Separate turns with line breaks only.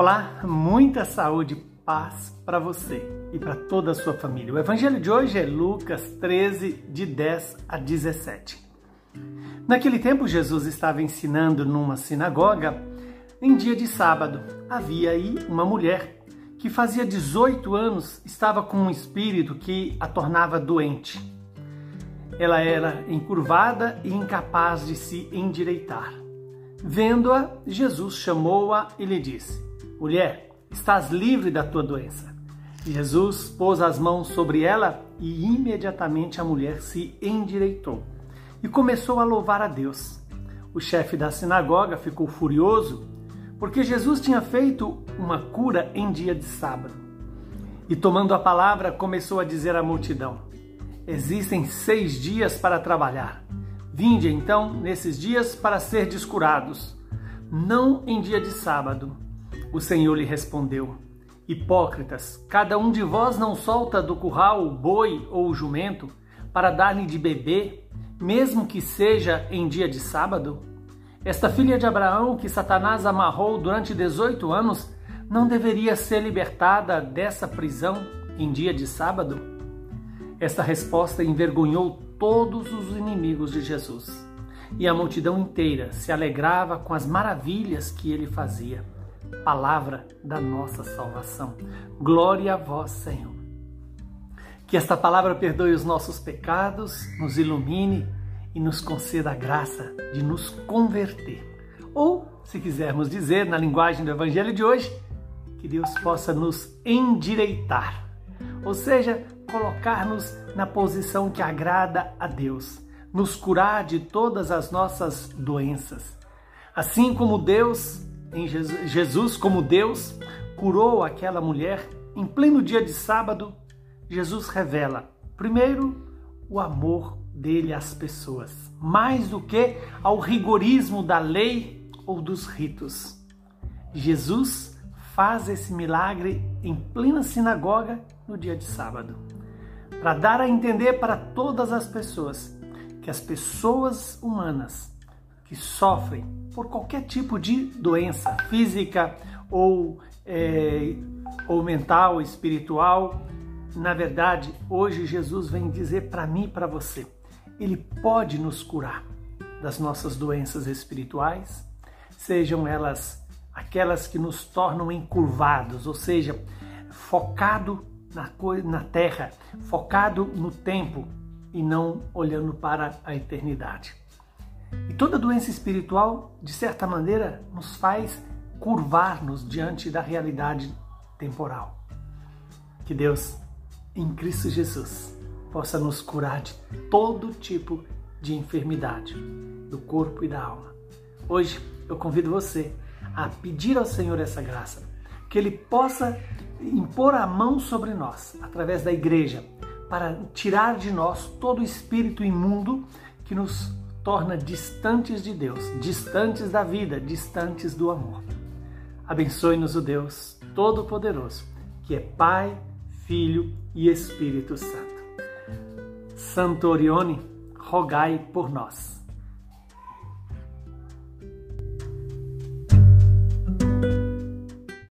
Olá, muita saúde e paz para você e para toda a sua família. O evangelho de hoje é Lucas 13, de 10 a 17. Naquele tempo, Jesus estava ensinando numa sinagoga em dia de sábado. Havia aí uma mulher que fazia 18 anos estava com um espírito que a tornava doente. Ela era encurvada e incapaz de se endireitar. Vendo-a, Jesus chamou-a e lhe disse: Mulher, estás livre da tua doença. Jesus pôs as mãos sobre ela e imediatamente a mulher se endireitou e começou a louvar a Deus. O chefe da sinagoga ficou furioso porque Jesus tinha feito uma cura em dia de sábado. E tomando a palavra, começou a dizer à multidão: Existem seis dias para trabalhar. Vinde então nesses dias para ser descurados, não em dia de sábado. O Senhor lhe respondeu: Hipócritas, cada um de vós não solta do curral o boi ou o jumento para dar-lhe de beber, mesmo que seja em dia de sábado? Esta filha de Abraão, que Satanás amarrou durante 18 anos, não deveria ser libertada dessa prisão em dia de sábado? Esta resposta envergonhou todos os inimigos de Jesus. E a multidão inteira se alegrava com as maravilhas que ele fazia palavra da nossa salvação. Glória a vós, Senhor. Que esta palavra perdoe os nossos pecados, nos ilumine e nos conceda a graça de nos converter. Ou, se quisermos dizer na linguagem do Evangelho de hoje, que Deus possa nos endireitar, ou seja, colocar-nos na posição que agrada a Deus, nos curar de todas as nossas doenças. Assim como Deus em Jesus, como Deus curou aquela mulher em pleno dia de sábado, Jesus revela, primeiro, o amor dele às pessoas, mais do que ao rigorismo da lei ou dos ritos. Jesus faz esse milagre em plena sinagoga no dia de sábado, para dar a entender para todas as pessoas que as pessoas humanas que sofrem por qualquer tipo de doença física ou, é, ou mental, espiritual. Na verdade, hoje Jesus vem dizer para mim e para você: Ele pode nos curar das nossas doenças espirituais, sejam elas aquelas que nos tornam encurvados, ou seja, focado na, na terra, focado no tempo e não olhando para a eternidade. Toda doença espiritual, de certa maneira, nos faz curvar-nos diante da realidade temporal. Que Deus, em Cristo Jesus, possa nos curar de todo tipo de enfermidade, do corpo e da alma. Hoje eu convido você a pedir ao Senhor essa graça, que Ele possa impor a mão sobre nós, através da igreja, para tirar de nós todo o espírito imundo que nos torna distantes de Deus, distantes da vida, distantes do amor. Abençoe-nos o Deus Todo-Poderoso, que é Pai, Filho e Espírito Santo. Santo Orione, rogai por nós.